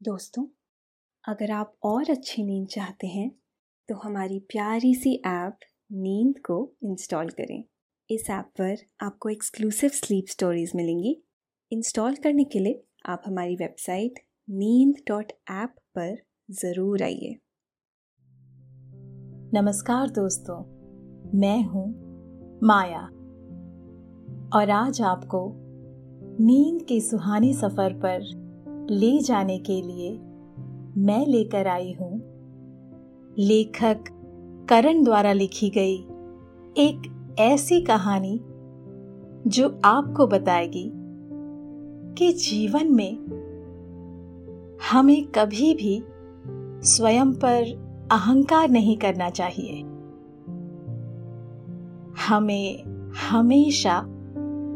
दोस्तों, अगर आप और अच्छी नींद चाहते हैं तो हमारी प्यारी सी ऐप नींद को इंस्टॉल करें। इस ऐप पर आपको एक्सक्लूसिव स्लीप स्टोरीज मिलेंगी। इंस्टॉल करने के लिए आप हमारी वेबसाइट नींद डॉट ऐप पर ज़रूर आइए। नमस्कार दोस्तों, मैं हूँ माया और आज आपको नींद के सुहाने सफ़र पर ले जाने के लिए मैं लेकर आई हूँ। लेखक करण द्वारा लिखी गई एक ऐसी कहानी जो आपको बताएगी कि जीवन में हमें कभी भी स्वयं पर अहंकार नहीं करना चाहिए। हमें हमेशा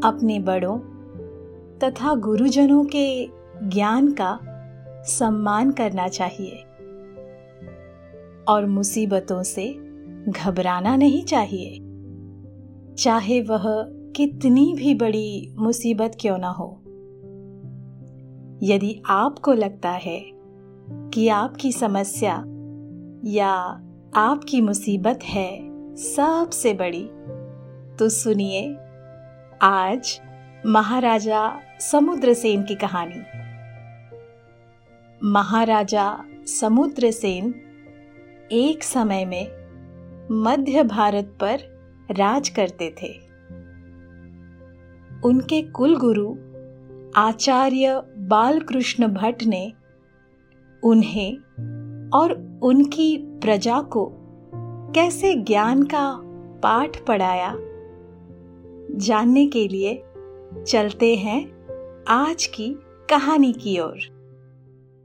अपने बड़ों तथा गुरुजनों के ज्ञान का सम्मान करना चाहिए। और मुसीबतों से घबराना नहीं चाहिए। चाहे वह कितनी भी बड़ी मुसीबत क्यों ना हो। यदि आपको लगता है कि आपकी समस्या या आपकी मुसीबत है सबसे बड़ी तो सुनिए आज महाराजा समुद्रसेन की कहानी। महाराजा समुद्रसेन एक समय में मध्य भारत पर राज करते थे। उनके कुलगुरु आचार्य बालकृष्ण भट्ट ने उन्हें और उनकी प्रजा को कैसे ज्ञान का पाठ पढ़ाया, जानने के लिए चलते हैं आज की कहानी की ओर।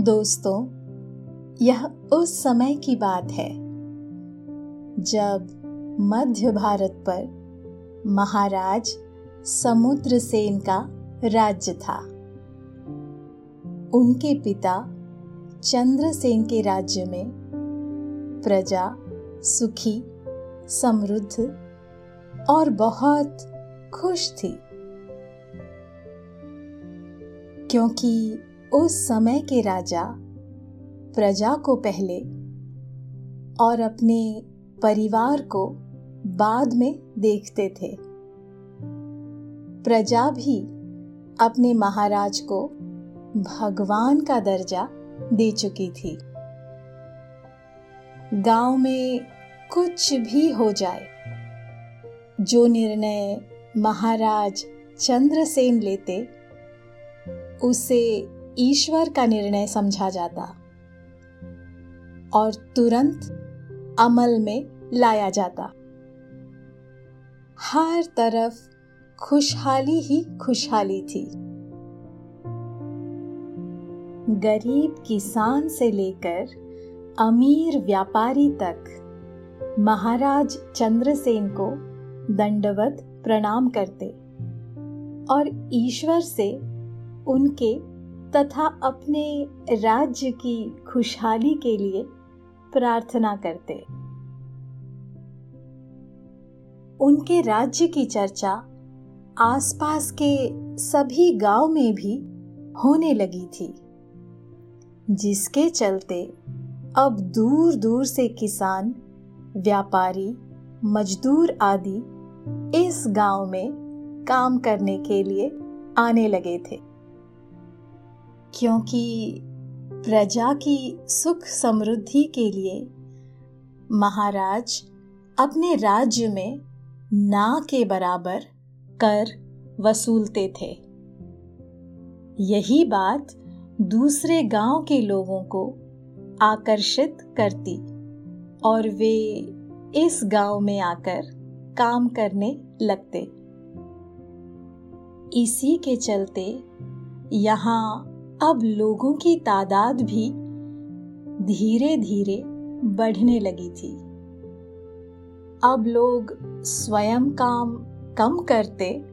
दोस्तों, यह उस समय की बात है जब मध्य भारत पर महाराज समुद्र सेन का राज्य था। उनके पिता चंद्रसेन के राज्य में प्रजा, सुखी, समृद्ध और बहुत खुश थी। क्योंकि उस समय के राजा प्रजा को पहले और अपने परिवार को बाद में देखते थे। प्रजा भी अपने महाराज को भगवान का दर्जा दे चुकी थी। गाँव में कुछ भी हो जाए, जो निर्णय महाराज चंद्रसेन लेते, उसे ईश्वर का निर्णय समझा जाता और तुरंत अमल में लाया जाता। हर तरफ़ खुशहाली ही खुशहाली थी। गरीब किसान से लेकर अमीर व्यापारी तक महाराज चंद्रसेन को दंडवत प्रणाम करते और ईश्वर से उनके तथा अपने राज्य की खुशहाली के लिए प्रार्थना करते। उनके राज्य की चर्चा आसपास के सभी गाँव में भी होने लगी थी, जिसके चलते अब दूर दूर से किसान, व्यापारी, मजदूर आदि इस गाँव में काम करने के लिए आने लगे थे। क्योंकि प्रजा की सुख समृद्धि के लिए महाराज अपने राज्य में ना के बराबर कर वसूलते थे। यही बात दूसरे गाँव के लोगों को आकर्षित करती और वे इस गाँव में आकर काम करने लगते। इसी के चलते यहाँ अब लोगों की तादाद भी धीरे धीरे बढ़ने लगी थी। अब लोग स्वयं काम कम करते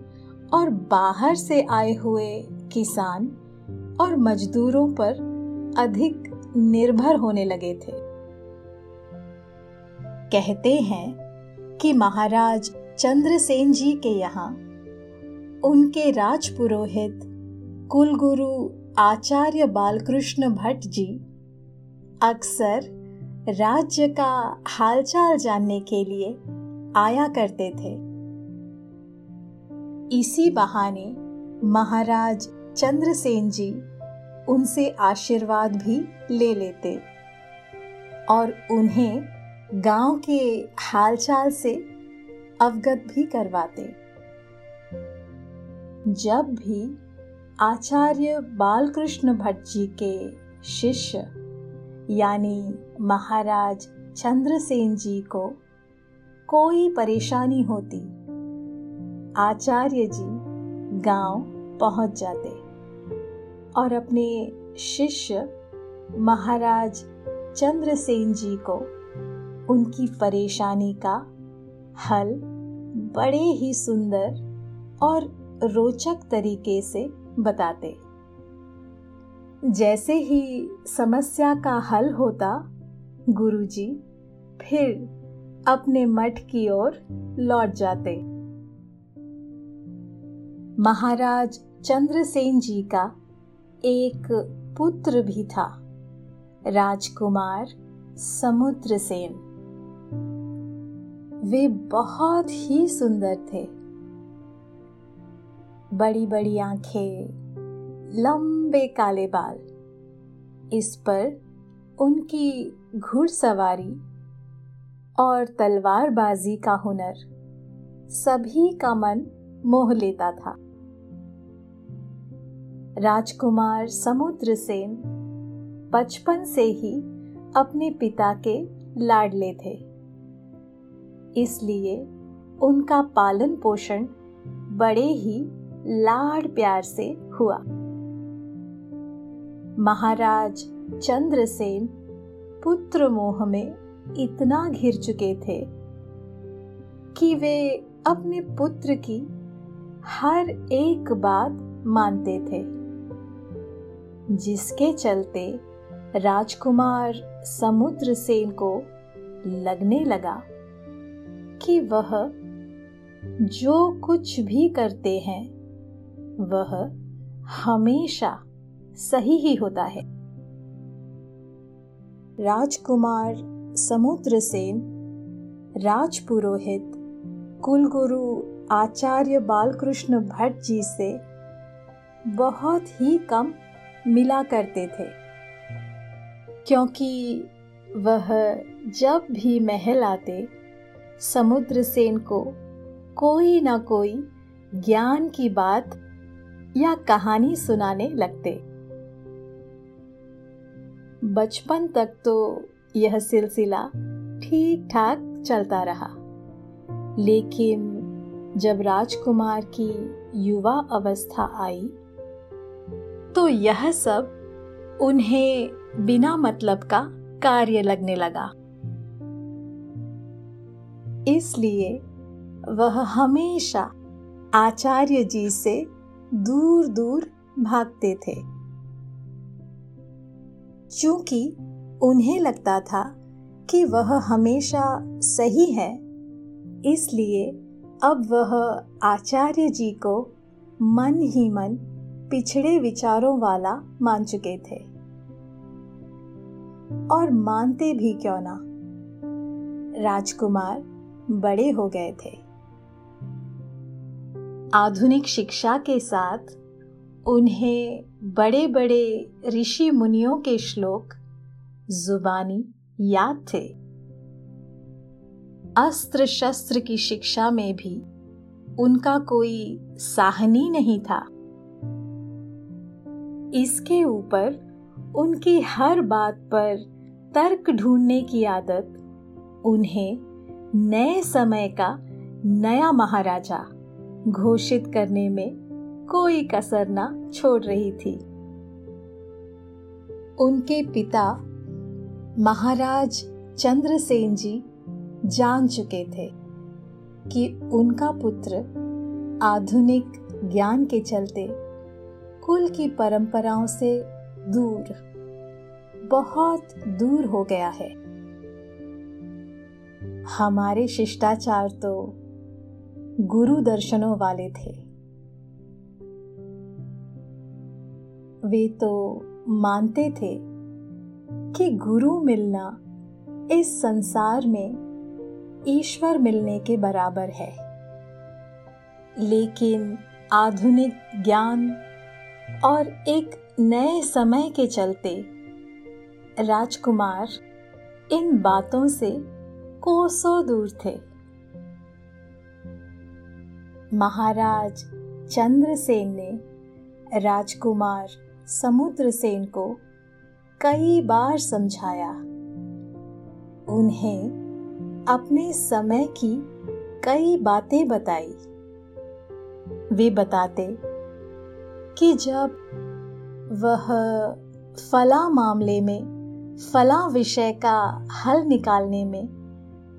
और बाहर से आए हुए किसान और मजदूरों पर अधिक निर्भर होने लगे थे। कहते हैं कि महाराज चंद्रसेन जी के यहाँ उनके राजपुरोहित कुलगुरु आचार्य बालकृष्ण भट्ट जी अक्सर राज्य का हालचाल जानने के लिए आया करते थे। इसी बहाने महाराज चंद्रसेन जी उनसे आशीर्वाद भी ले लेते और उन्हें गाँव के हालचाल से अवगत भी करवाते। जब भी आचार्य बालकृष्ण भट्ट जी के शिष्य, यानी महाराज चंद्रसेन जी को कोई परेशानी होती। आचार्य जी गाँव पहुँच जाते और अपने शिष्य महाराज चंद्रसेन जी को उनकी परेशानी का हल बड़े ही सुंदर और रोचक तरीके से बताते। जैसे ही समस्या का हल होता, गुरुजी फिर अपने मठ की ओर लौट जाते। महाराज चंद्रसेन जी का एक पुत्र भी था, राजकुमार समुद्र सेन वे बहुत ही सुंदर थे। बड़ी बड़ी आँखें, लंबे काले बाल। इस पर उनकी घुड़सवारी और तलवारबाजी का हुनर सभी का मन मोह लेता था। राजकुमार समुद्र सेन बचपन से ही अपने पिता के लाडले थे। इसलिए उनका पालन पोषण बड़े ही लाड प्यार से हुआ। महाराज चंद्रसेन पुत्र मोह में इतना घिर चुके थे कि वे अपने पुत्र की हर एक बात मानते थे, जिसके चलते राजकुमार समुद्र सेन को लगने लगा कि वह जो कुछ भी करते हैं वह हमेशा सही ही होता है। राजकुमार, समुद्र सेन, राजपुरोहित, कुलगुरु आचार्य बालकृष्ण भट्ट जी से बहुत ही कम मिला करते थे, क्योंकि वह जब भी महल आते, समुद्र सेन को कोई ना कोई ज्ञान की बात या कहानी सुनाने लगते। बचपन तक तो यह सिलसिला ठीक ठाक चलता रहा। लेकिन जब राजकुमार की युवा अवस्था आई तो यह सब उन्हें बिना मतलब का कार्य लगने लगा। इसलिए वह हमेशा आचार्य जी से दूर दूर भागते थे। क्योंकि उन्हें लगता था कि वह हमेशा सही है, इसलिए अब वह आचार्य जी को मन ही मन पिछड़े विचारों वाला मान चुके थे। और मानते भी क्यों ना? राजकुमार बड़े हो गए थे। आधुनिक शिक्षा के साथ उन्हें बड़े बड़े ऋषि मुनियों के श्लोक जुबानी याद थे। अस्त्र शस्त्र की शिक्षा में भी उनका कोई साहनी नहीं था। इसके ऊपर उनकी हर बात पर तर्क ढूँढने की आदत उन्हें नए समय का नया महाराजा घोषित करने में कोई कसर ना छोड़ रही थी। उनके पिता महाराज चंद्रसेन जी जान चुके थे कि उनका पुत्र आधुनिक ज्ञान के चलते कुल की परंपराओं से दूर, बहुत दूर हो गया है। हमारे शिष्टाचार तो गुरु दर्शनों वाले थे। वे तो मानते थे कि गुरु मिलना इस संसार में ईश्वर मिलने के बराबर है। लेकिन आधुनिक ज्ञान और एक नए समय के चलते राजकुमार इन बातों से कोसों दूर थे। महाराज चंद्रसेन ने राजकुमार समुद्र सेन को कई बार समझाया। उन्हें अपने समय की कई बातें बताई। वे बताते कि जब वह फला मामले में, फला विषय का हल निकालने में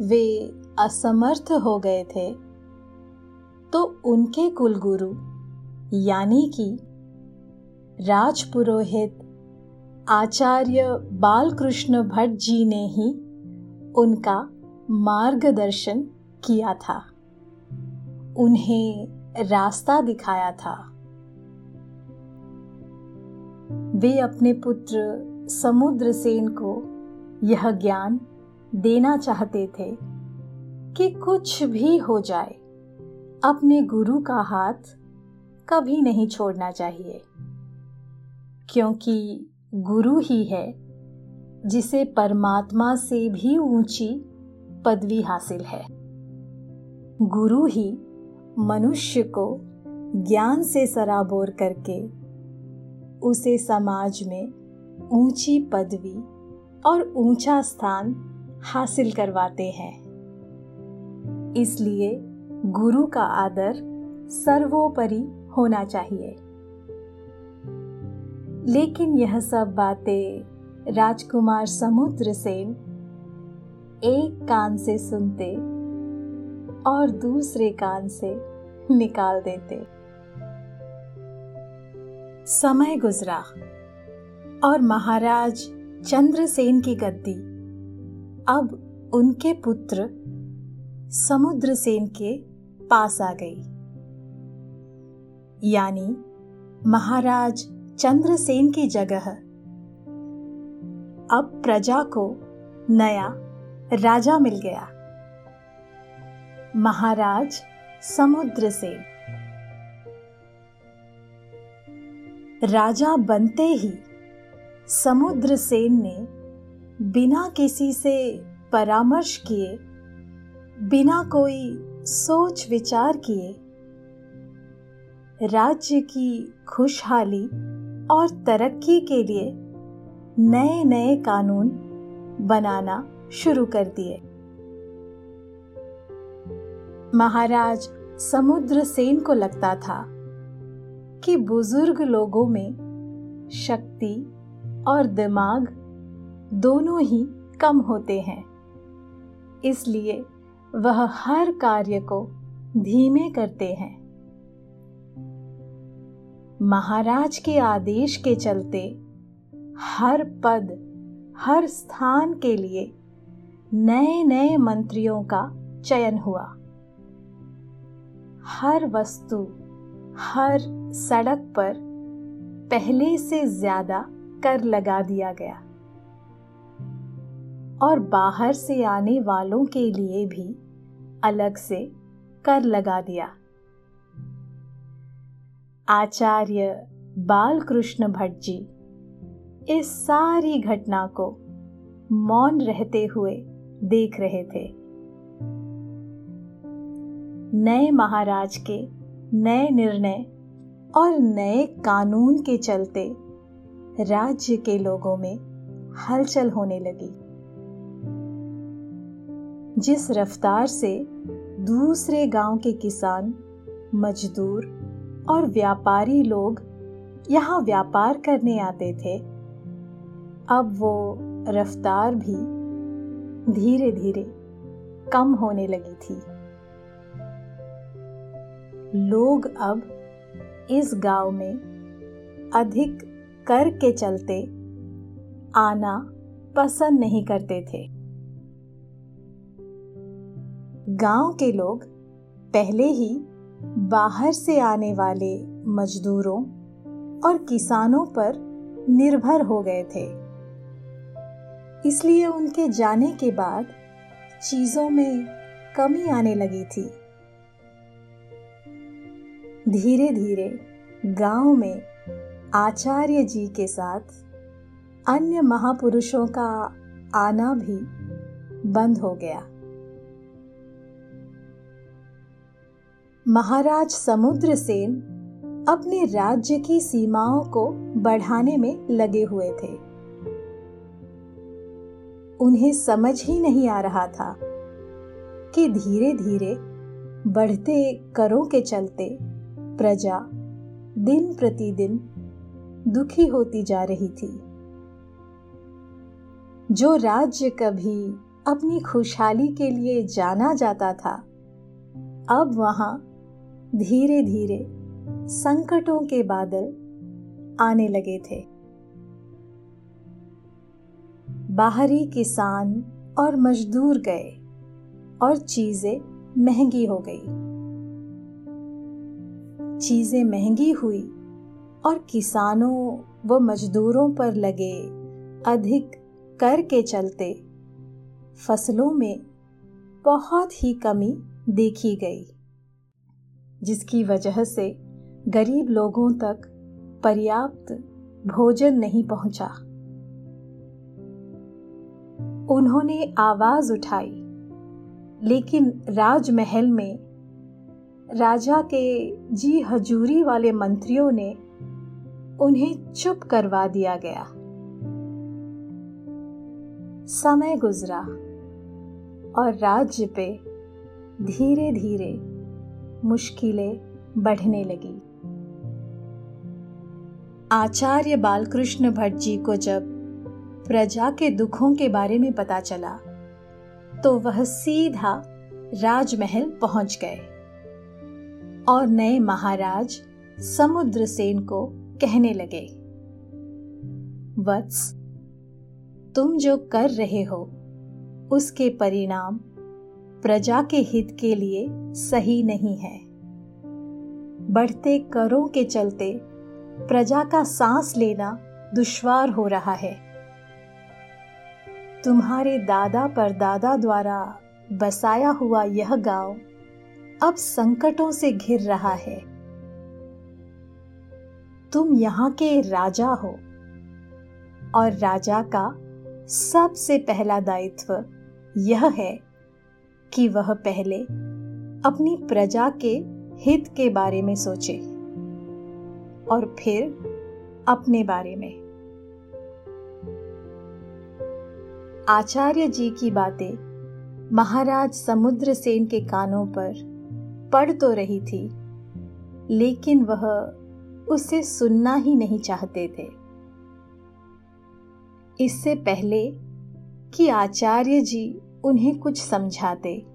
वे असमर्थ हो गए थे तो उनके कुलगुरु, यानी कि राजपुरोहित आचार्य बालकृष्ण भट्ट जी ने ही उनका मार्गदर्शन किया था। उन्हें रास्ता दिखाया था। वे अपने पुत्र समुद्र सेन को यह ज्ञान देना चाहते थे कि कुछ भी हो जाए अपने गुरु का हाथ कभी नहीं छोड़ना चाहिए, क्योंकि गुरु ही है जिसे परमात्मा से भी ऊँची पदवी हासिल है। गुरु ही मनुष्य को ज्ञान से सराबोर करके उसे समाज में ऊँची पदवी और ऊँचा स्थान हासिल करवाते हैं। इसलिए गुरु का आदर सर्वोपरि होना चाहिए। लेकिन यह सब बातें राजकुमार समुद्र सेन एक कान से सुनते और दूसरे कान से निकाल देते। समय गुजरा और महाराज चंद्रसेन की गद्दी, अब उनके पुत्र समुद्रसेन के पास आ गई। यानी महाराज चंद्रसेन की जगह। अब प्रजा को नया राजा मिल गया। महाराज समुद्र सेन राजा बनते ही समुद्र सेन ने बिना किसी से परामर्श किए, बिना कोई सोच विचार किए। राज्य की खुशहाली और तरक्की के लिए नए नए कानून बनाना शुरू कर दिए। महाराज समुद्र सेन को लगता था कि बुज़ुर्ग लोगों में शक्ति और दिमाग दोनों ही कम होते हैं, इसलिए वह हर कार्य को धीमे करते हैं। महाराज के आदेश के चलते हर पद, हर स्थान के लिए नए नए मंत्रियों का चयन हुआ। हर वस्तु, हर सड़क पर पहले से ज़्यादा कर लगा दिया गया। और बाहर से आने वालों के लिए भी अलग से कर लगा दिया। आचार्य बालकृष्ण भट्ट जी इस सारी घटना को मौन रहते हुए देख रहे थे। नए महाराज के नए निर्णय और नए कानून के चलते राज्य के लोगों में हलचल होने लगी। जिस रफ्तार से दूसरे गाँव के किसान, मजदूर और व्यापारी लोग यहाँ व्यापार करने आते थे, अब वो रफ्तार भी धीरे धीरे कम होने लगी थी। लोग अब इस गाँव में अधिक कर के चलते आना पसंद नहीं करते थे। गाँव के लोग पहले ही बाहर से आने वाले मजदूरों और किसानों पर निर्भर हो गए थे। इसलिए उनके जाने के बाद चीज़ों में कमी आने लगी थी। धीरे धीरे गाँव में आचार्य जी के साथ अन्य महापुरुषों का आना भी बंद हो गया। महाराज समुद्र सेन अपने राज्य की सीमाओं को बढ़ाने में लगे हुए थे। उन्हें समझ ही नहीं आ रहा था कि धीरे धीरे बढ़ते करों के चलते प्रजा दिन प्रतिदिन दुखी होती जा रही थी। जो राज्य कभी अपनी खुशहाली के लिए जाना जाता था, अब वहाँ धीरे धीरे संकटों के बादल आने लगे थे। बाहरी किसान और मजदूर गए और चीज़ें महँगी हो गई। चीज़ें महँगी हुई और किसानों व मजदूरों पर लगे अधिक कर के चलते फ़सलों में बहुत ही कमी देखी गई। जिसकी वजह से गरीब लोगों तक पर्याप्त भोजन नहीं पहुँचा। उन्होंने आवाज़ उठाई, लेकिन राजमहल में राजा के जी हजूरी वाले मंत्रियों ने उन्हें चुप करवा दिया गया। समय गुजरा और राज्य पे धीरे धीरे मुश्किलें बढ़ने लगी। आचार्य बालकृष्ण भट्ट जी को जब प्रजा के दुखों के बारे में पता चला तो वह सीधा राजमहल पहुँच गए और नए महाराज समुद्र सेन को कहने लगे, वत्स, तुम जो कर रहे हो, उसके परिणाम प्रजा के हित के लिए सही नहीं है। बढ़ते करों के चलते प्रजा का सांस लेना दुश्वार हो रहा है। तुम्हारे दादा पर दादा द्वारा बसाया हुआ यह गाँव अब संकटों से घिर रहा है। तुम यहाँ के राजा हो और राजा का सबसे पहला दायित्व यह है कि वह पहले अपनी प्रजा के हित के बारे में सोचे और फिर अपने बारे में। आचार्य जी की बातें महाराज समुद्र सेन के कानों पर पड़ तो रही थी, लेकिन वह उसे सुनना ही नहीं चाहते थे। इससे पहले कि आचार्य जी उन्हें कुछ समझाते।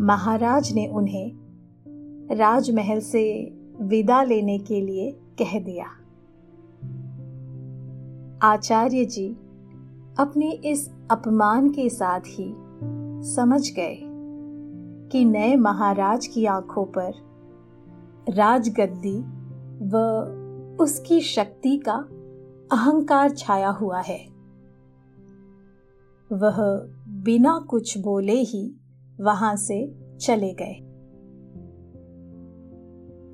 महाराज ने उन्हें राजमहल से विदा लेने के लिए कह दिया। आचार्य जी अपने इस अपमान के साथ ही समझ गए कि नए महाराज की आँखों पर राजगद्दी व उसकी शक्ति का अहंकार छाया हुआ है। वह बिना कुछ बोले ही वहाँ से चले गए।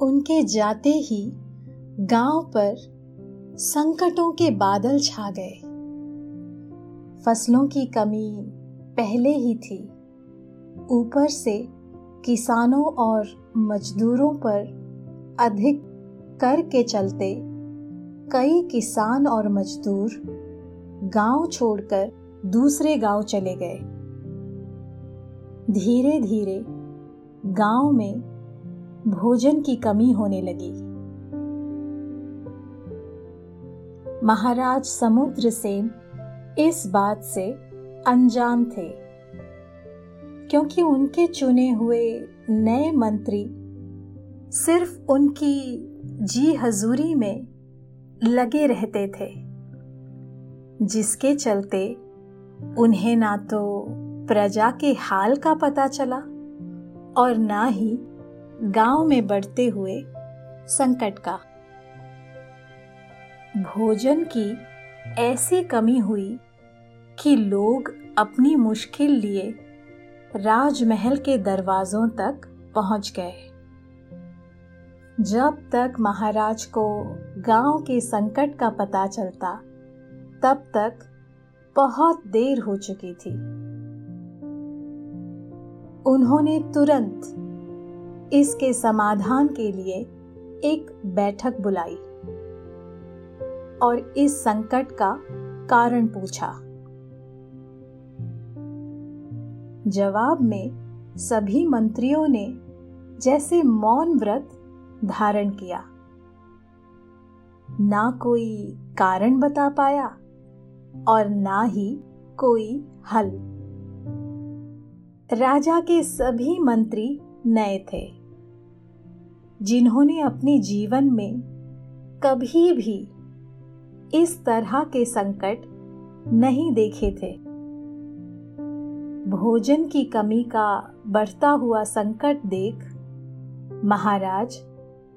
उनके जाते ही गाँव पर संकटों के बादल छा गए। फ़सलों की कमी पहले ही थी। ऊपर से किसानों और मजदूरों पर अधिक कर के चलते कई किसान और मजदूर गाँव छोड़कर दूसरे गाँव चले गए। धीरे धीरे गाँव में भोजन की कमी होने लगी। महाराज समुद्र सेन इस बात से अनजान थे, क्योंकि उनके चुने हुए नए मंत्री सिर्फ़ उनकी जी हजूरी में लगे रहते थे, जिसके चलते उन्हें ना तो प्रजा के हाल का पता चला और ना ही गाँव में बढ़ते हुए संकट का। भोजन की ऐसी कमी हुई कि लोग अपनी मुश्किल लिए राजमहल के दरवाजों तक पहुँच गए। जब तक महाराज को गाँव के संकट का पता चलता, तब तक बहुत देर हो चुकी थी। उन्होंने तुरंत इसके समाधान के लिए एक बैठक बुलाई और इस संकट का कारण पूछा। जवाब में सभी मंत्रियों ने जैसे मौन व्रत धारण किया। ना कोई कारण बता पाया। और ना ही कोई हल। राजा के सभी मंत्री नए थे, जिन्होंने अपने जीवन में कभी भी इस तरह के संकट नहीं देखे थे। भोजन की कमी का बढ़ता हुआ संकट देख महाराज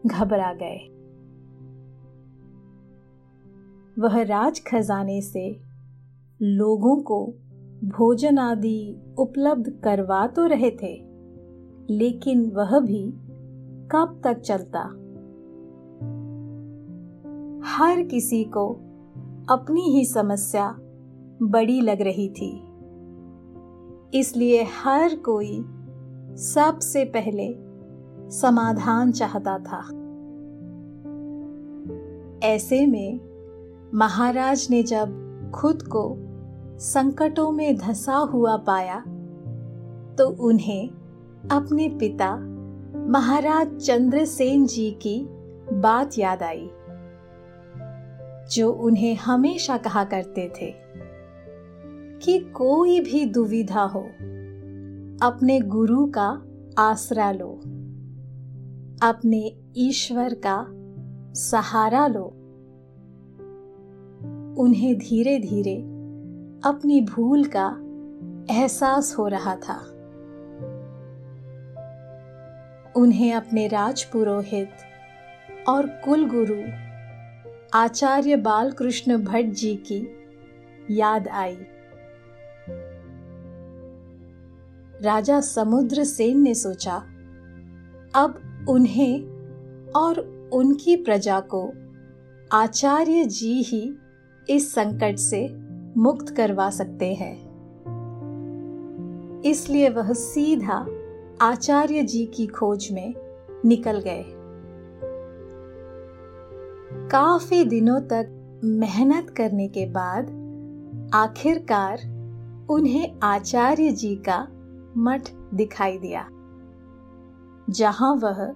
घबरा गए। वह राज खजाने से लोगों को भोजन आदि उपलब्ध करवा तो रहे थे, लेकिन वह भी कब तक चलता? हर किसी को अपनी ही समस्या बड़ी लग रही थी। इसलिए हर कोई सबसे पहले समाधान चाहता था। ऐसे में महाराज ने जब खुद को संकटों में धसा हुआ पाया तो उन्हें अपने पिता महाराज चंद्रसेन जी की बात याद आई, जो उन्हें हमेशा कहा करते थे कि कोई भी दुविधा हो, अपने गुरु का आसरा लो, अपने ईश्वर का सहारा लो। उन्हें धीरे धीरे अपनी भूल का एहसास हो रहा था। उन्हें अपने राजपुरोहित और कुल गुरु आचार्य बालकृष्ण भट्ट जी की याद आई। राजा समुद्र सेन ने सोचा, अब उन्हें और उनकी प्रजा को आचार्य जी ही इस संकट से मुक्त करवा सकते हैं। इसलिए वह सीधा आचार्य जी की खोज में निकल गए। काफ़ी दिनों तक मेहनत करने के बाद आखिरकार उन्हें आचार्य जी का मठ दिखाई दिया, जहाँ वह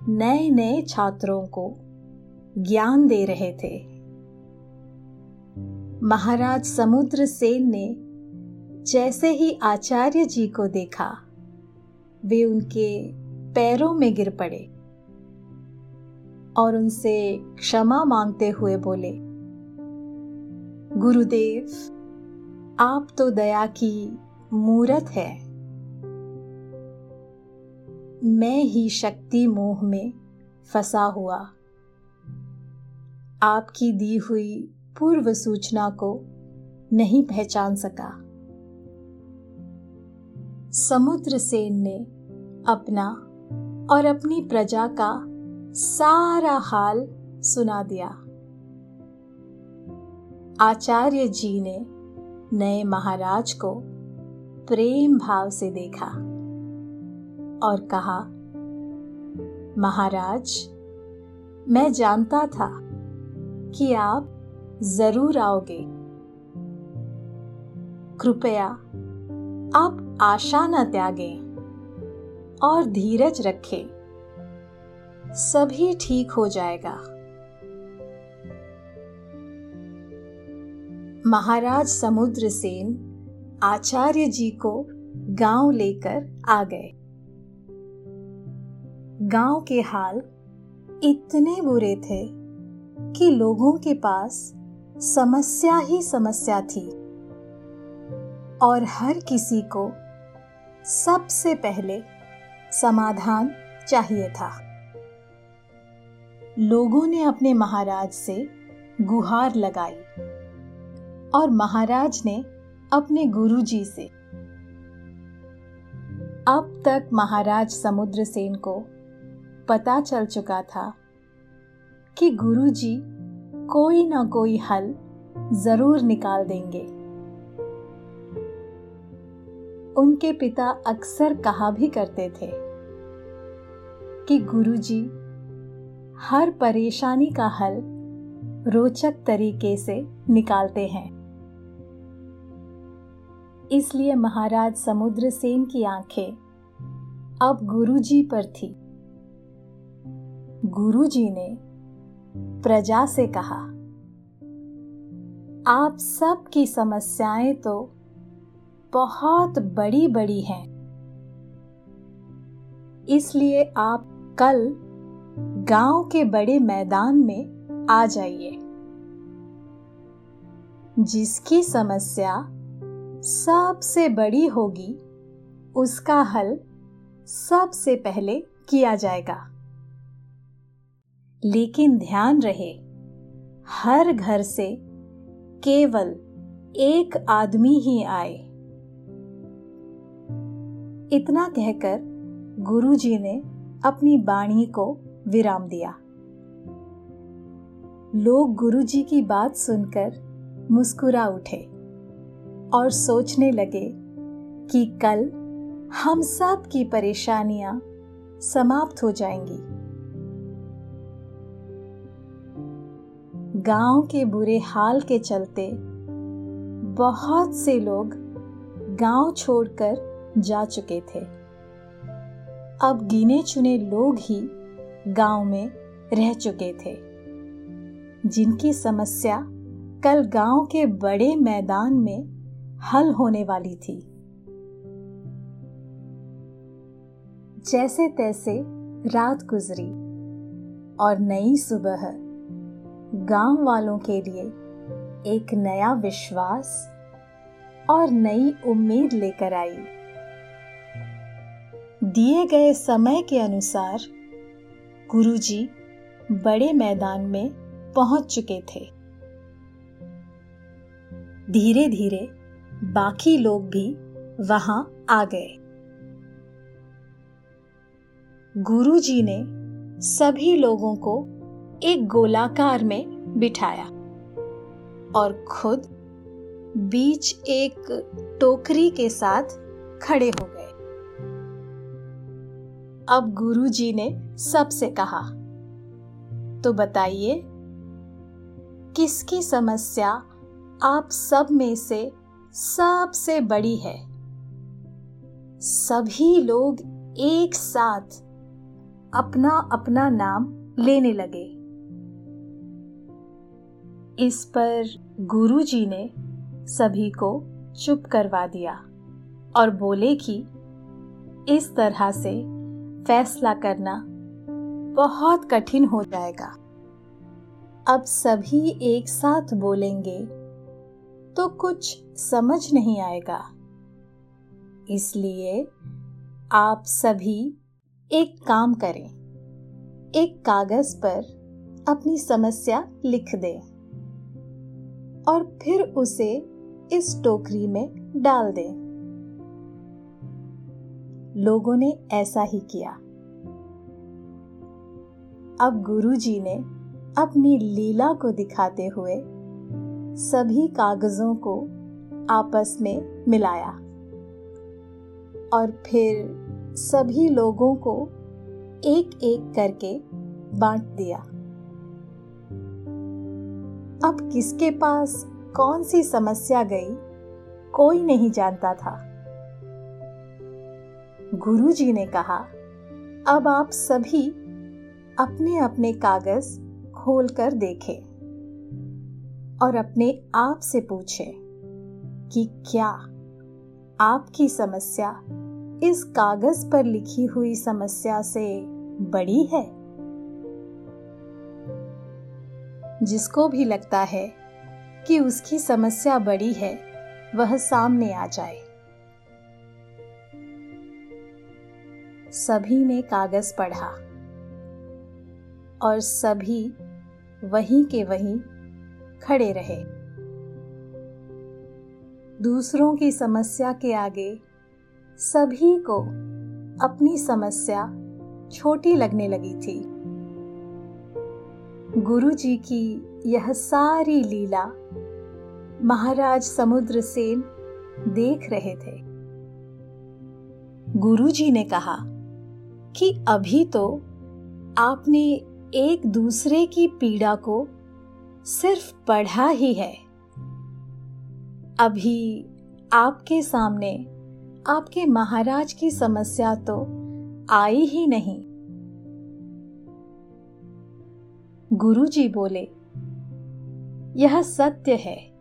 नए नए छात्रों को ज्ञान दे रहे थे। महाराज समुद्र सेन ने जैसे ही आचार्य जी को देखा, वे उनके पैरों में गिर पड़े और उनसे क्षमा मांगते हुए बोले, गुरुदेव, आप तो दया की मूरत है। मैं ही शक्ति मोह में फंसा हुआ। आपकी दी हुई पूर्व सूचना को नहीं पहचान सका। समुद्र सेन ने अपना और अपनी प्रजा का सारा हाल सुना दिया। आचार्य जी ने नए महाराज को प्रेम भाव से देखा और कहा, महाराज, मैं जानता था कि आप ज़रूर आओगे। कृपया आप आशा न त्यागें और धीरज रखें। सभी ठीक हो जाएगा। महाराज समुद्र सेन आचार्य जी को गाँव लेकर आ गए। गाँव के हाल इतने बुरे थे कि लोगों के पास समस्या ही समस्या थी। और हर किसी को सबसे पहले समाधान चाहिए था। लोगों ने अपने महाराज से गुहार लगाई और महाराज ने अपने गुरुजी से। अब तक महाराज समुद्र सेन को पता चल चुका था कि गुरुजी कोई ना कोई हल ज़रूर निकाल देंगे। उनके पिता अक्सर कहा भी करते थे कि गुरुजी, हर परेशानी का हल रोचक तरीके से निकालते हैं। इसलिए महाराज समुद्र सेन की आँखें अब गुरुजी पर थी। गुरुजी ने प्रजा से कहा, आप सब की समस्याएँ तो बहुत बड़ी बड़ी हैं। इसलिए आप कल गाँव के बड़े मैदान में आ जाइए, जिसकी समस्या सबसे बड़ी होगी, उसका हल सबसे पहले किया जाएगा। लेकिन ध्यान रहे, हर घर से केवल एक आदमी ही आए। इतना कहकर गुरुजी ने अपनी बाणी को विराम दिया। लोग गुरुजी की बात सुनकर मुस्कुरा उठे और सोचने लगे कि कल हम सब की परेशानियाँ समाप्त हो जाएँगी। गाँव के बुरे हाल के चलते बहुत से लोग गाँव छोड़कर जा चुके थे। अब गिने चुने लोग ही गाँव में रह चुके थे। जिनकी समस्या कल गाँव के बड़े मैदान में हल होने वाली थी। जैसे तैसे रात गुजरी और नई सुबह गाँव वालों के लिए एक नया विश्वास और नई उम्मीद लेकर आई। दिए गए समय के अनुसार गुरुजी बड़े मैदान में पहुँच चुके थे। धीरे धीरे बाकी लोग भी वहाँ आ गए। गुरुजी ने सभी लोगों को एक गोलाकार में बिठाया और खुद बीच एक टोकरी के साथ खड़े हो गए। अब गुरुजी ने सबसे कहा तो बताइए, किसकी समस्या आप सब में से सबसे बड़ी है? सभी लोग एक साथ अपना अपना नाम लेने लगे। इस पर गुरुजी ने सभी को चुप करवा दिया और बोले कि इस तरह से फैसला करना बहुत कठिन हो जाएगा। अब सभी एक साथ बोलेंगे तो कुछ समझ नहीं आएगा। इसलिए आप सभी एक काम करें, एक कागज़ पर अपनी समस्या लिख दें। और फिर उसे इस टोकरी में डाल दें। लोगों ने ऐसा ही किया। अब गुरुजी ने अपनी लीला को दिखाते हुए सभी कागजों को आपस में मिलाया और फिर सभी लोगों को एक एक करके बांट दिया। अब किसके पास कौन सी समस्या गई, कोई नहीं जानता था। गुरुजी ने कहा, अब आप सभी अपने अपने कागज़ खोलकर देखें और अपने आप से पूछें कि क्या आपकी समस्या इस कागज़ पर लिखी हुई समस्या से बड़ी है? जिसको भी लगता है कि उसकी समस्या बड़ी है, वह सामने आ जाए। सभी ने कागज़ पढ़ा और सभी वहीं के वहीं खड़े रहे। दूसरों की समस्या के आगे सभी को अपनी समस्या छोटी लगने लगी थी। गुरु जी की यह सारी लीला महाराज समुद्र सेन देख रहे थे। गुरु जी ने कहा कि अभी तो आपने एक दूसरे की पीड़ा को सिर्फ़ पढ़ा ही है। अभी आपके सामने आपके महाराज की समस्या तो आई ही नहीं। गुरुजी बोले, यह सत्य है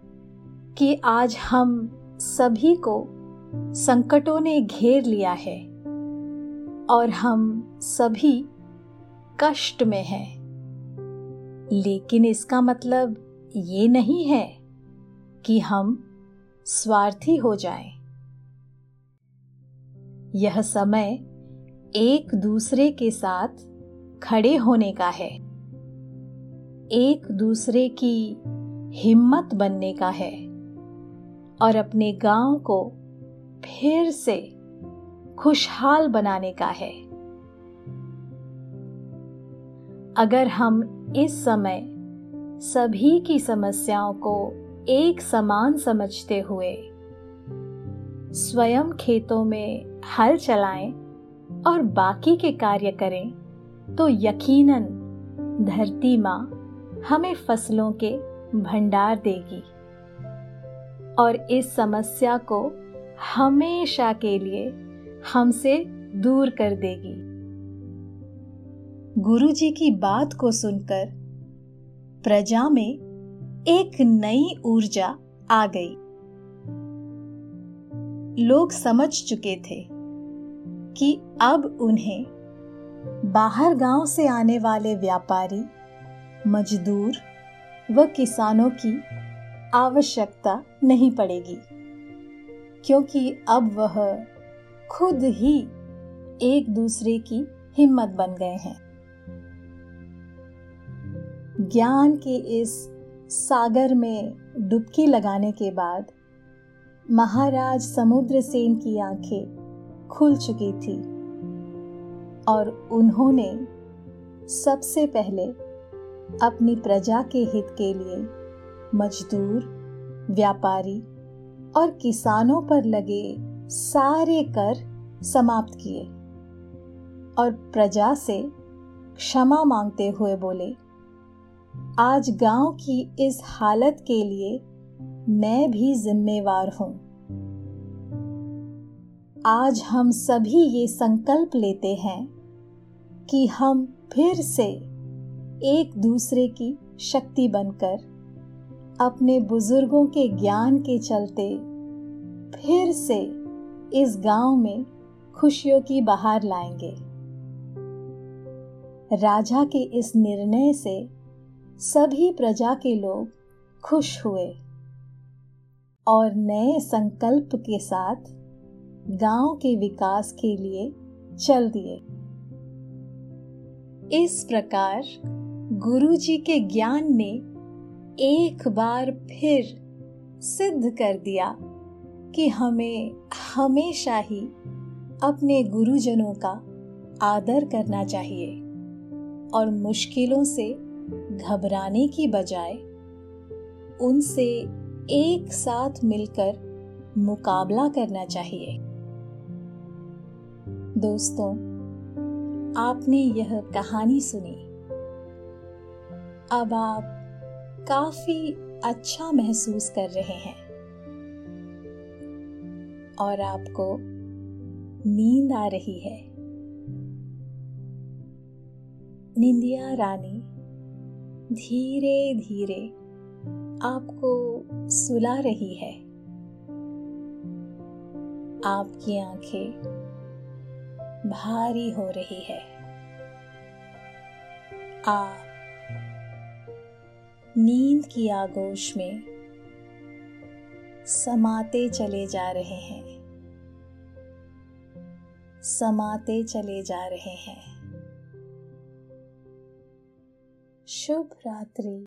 कि आज हम सभी को संकटों ने घेर लिया है और हम सभी कष्ट में हैं लेकिन इसका मतलब ये नहीं है कि हम स्वार्थी हो जाएँ। यह समय एक दूसरे के साथ खड़े होने का है एक दूसरे की हिम्मत बनने का है और अपने गाँव को फिर से खुशहाल बनाने का है। अगर हम इस समय सभी की समस्याओं को एक समान समझते हुए स्वयं खेतों में हल चलाएँ और बाकी के कार्य करें तो यकीनन धरती माँ हमें फ़सलों के भंडार देगी और इस समस्या को हमेशा के लिए हमसे दूर कर देगी। गुरु जी की बात को सुनकर प्रजा में एक नई ऊर्जा आ गई। लोग समझ चुके थे कि अब उन्हें बाहर गाँव से आने वाले व्यापारी मजदूर व किसानों की आवश्यकता नहीं पड़ेगी, क्योंकि अब वह खुद ही एक दूसरे की हिम्मत बन गए हैं। ज्ञान के इस सागर में डुबकी लगाने के बाद महाराज समुद्र सेन की आँखें खुल चुकी थी और उन्होंने सबसे पहले अपनी प्रजा के हित के लिए मजदूर, व्यापारी और किसानों पर लगे सारे कर समाप्त किए और प्रजा से क्षमा मांगते हुए बोले, आज गाँव की इस हालत के लिए मैं भी जिम्मेवार हूँ। आज हम सभी ये संकल्प लेते हैं कि हम फिर से एक दूसरे की शक्ति बनकर, अपने बुज़ुर्गों के ज्ञान के चलते फिर से इस गाँव में खुशियों की बहार लाएँगे। राजा के इस निर्णय से सभी प्रजा के लोग खुश हुए और नए संकल्प के साथ गाँव के विकास के लिए चल दिए। इस प्रकार गुरु जी के ज्ञान ने एक बार फिर सिद्ध कर दिया कि हमें हमेशा ही अपने गुरुजनों का आदर करना चाहिए और मुश्किलों से घबराने की बजाय उनसे एक साथ मिलकर मुकाबला करना चाहिए। दोस्तों, आपने यह कहानी सुनी। अब आप काफ़ी अच्छा महसूस कर रहे हैं। और आपको नींद आ रही है। निंदिया रानी धीरे धीरे आपको सुला रही है। आपकी आँखें भारी हो रही है। आप नींद की आगोश में समाते चले जा रहे हैं। समाते चले जा रहे हैं। शुभ रात्रि।